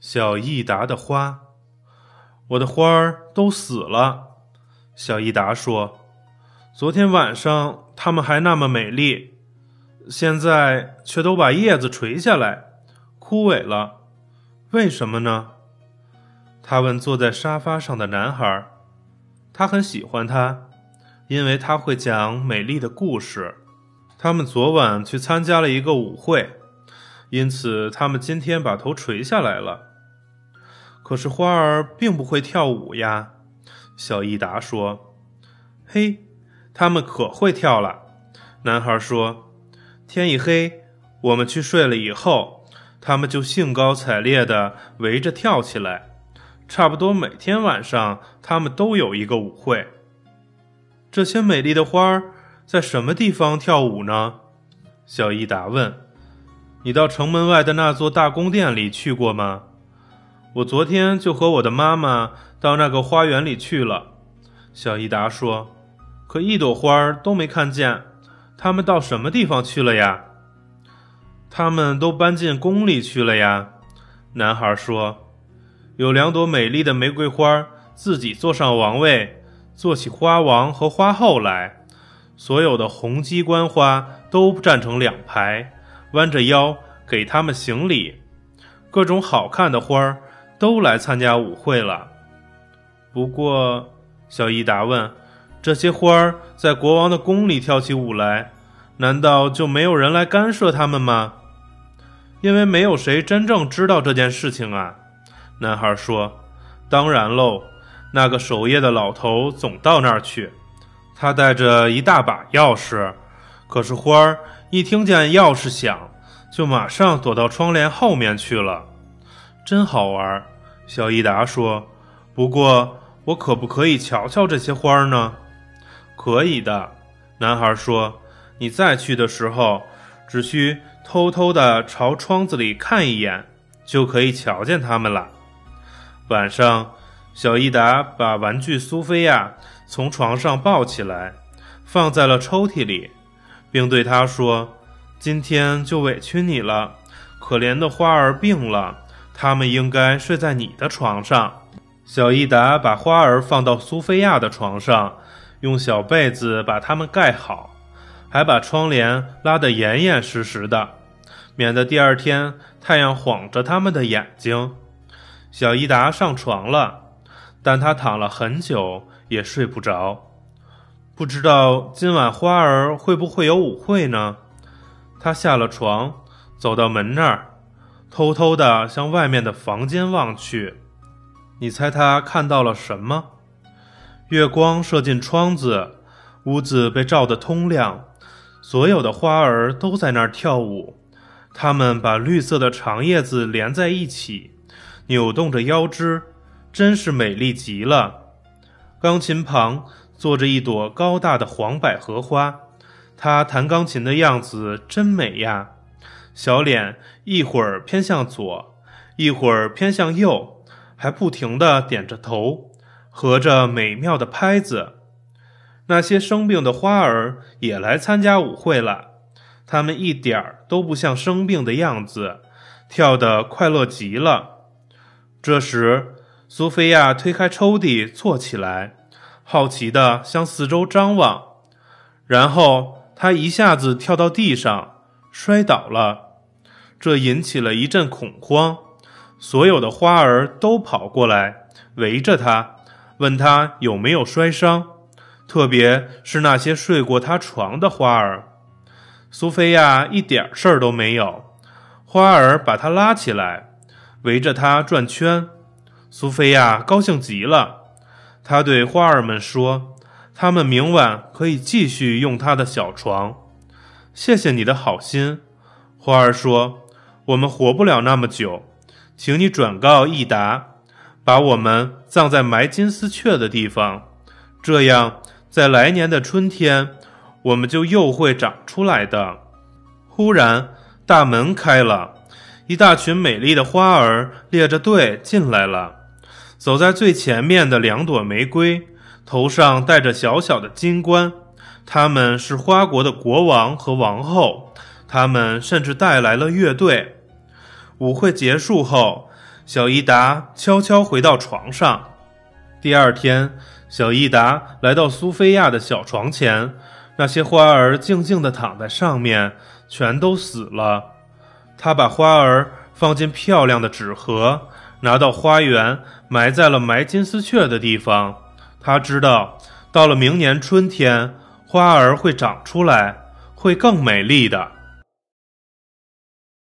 小益达的花，我的花儿都死了。小益达说：“昨天晚上它们还那么美丽，现在却都把叶子垂下来，枯萎了。为什么呢？”他问坐在沙发上的男孩。他很喜欢他，因为他会讲美丽的故事。他们昨晚去参加了一个舞会，因此他们今天把头垂下来了。可是花儿并不会跳舞呀，小益达说。“嘿，他们可会跳了。”男孩说。“天一黑，我们去睡了以后，他们就兴高采烈地围着跳起来。差不多每天晚上，他们都有一个舞会。这些美丽的花儿在什么地方跳舞呢？”小益达问。“你到城门外的那座大宫殿里去过吗？”我昨天就和我的妈妈到那个花园里去了，小伊达说，可一朵花都没看见。他们到什么地方去了呀？他们都搬进宫里去了呀。男孩说，有两朵美丽的玫瑰花自己坐上王位，做起花王和花后来。所有的红鸡冠花都站成两排，弯着腰给他们行礼。各种好看的花儿。都来参加舞会了。不过，小伊达问：“这些花儿在国王的宫里跳起舞来，难道就没有人来干涉他们吗？”因为没有谁真正知道这件事情啊。男孩说：“当然喽，那个守夜的老头总到那儿去，他带着一大把钥匙。可是花儿一听见钥匙响，就马上躲到窗帘后面去了。”真好玩，小伊达说。不过，我可不可以瞧瞧这些花呢？可以的，男孩说。你再去的时候，只需偷偷地朝窗子里看一眼，就可以瞧见它们了。晚上，小伊达把玩具苏菲亚从床上抱起来，放在了抽屉里，并对他说：“今天就委屈你了，可怜的花儿病了。”他们应该睡在你的床上。小益达把花儿放到苏菲亚的床上，用小被子把它们盖好，还把窗帘拉得严严实实的，免得第二天太阳晃着他们的眼睛。小益达上床了，但他躺了很久也睡不着。不知道今晚花儿会不会有舞会呢？他下了床，走到门那儿。偷偷地向外面的房间望去，你猜他看到了什么？月光射进窗子，屋子被照得通亮，所有的花儿都在那儿跳舞。它们把绿色的长叶子连在一起，扭动着腰肢，真是美丽极了。钢琴旁坐着一朵高大的黄百合花，她弹钢琴的样子真美呀。小脸一会儿偏向左，一会儿偏向右，还不停地点着头，合着美妙的拍子。那些生病的花儿也来参加舞会了，它们一点儿都不像生病的样子，跳得快乐极了。这时，苏菲亚推开抽屉坐起来，好奇地向四周张望，然后他一下子跳到地上，摔倒了。这引起了一阵恐慌，所有的花儿都跑过来围着他，问他有没有摔伤，特别是那些睡过他床的花儿。苏菲亚一点事儿都没有，花儿把她拉起来，围着她转圈。苏菲亚高兴极了，他对花儿们说：“他们明晚可以继续用他的小床。”谢谢你的好心，花儿说。我们活不了那么久，请你转告益达，把我们葬在埋金丝雀的地方，这样在来年的春天，我们就又会长出来的。忽然，大门开了，一大群美丽的花儿列着队进来了。走在最前面的两朵玫瑰，头上戴着小小的金冠，他们是花国的国王和王后，他们甚至带来了乐队。舞会结束后，小伊达悄悄回到床上。第二天，小伊达来到苏菲亚的小床前，那些花儿静静地躺在上面，全都死了。他把花儿放进漂亮的纸盒，拿到花园，埋在了埋金丝雀的地方。他知道，到了明年春天，花儿会长出来，会更美丽的。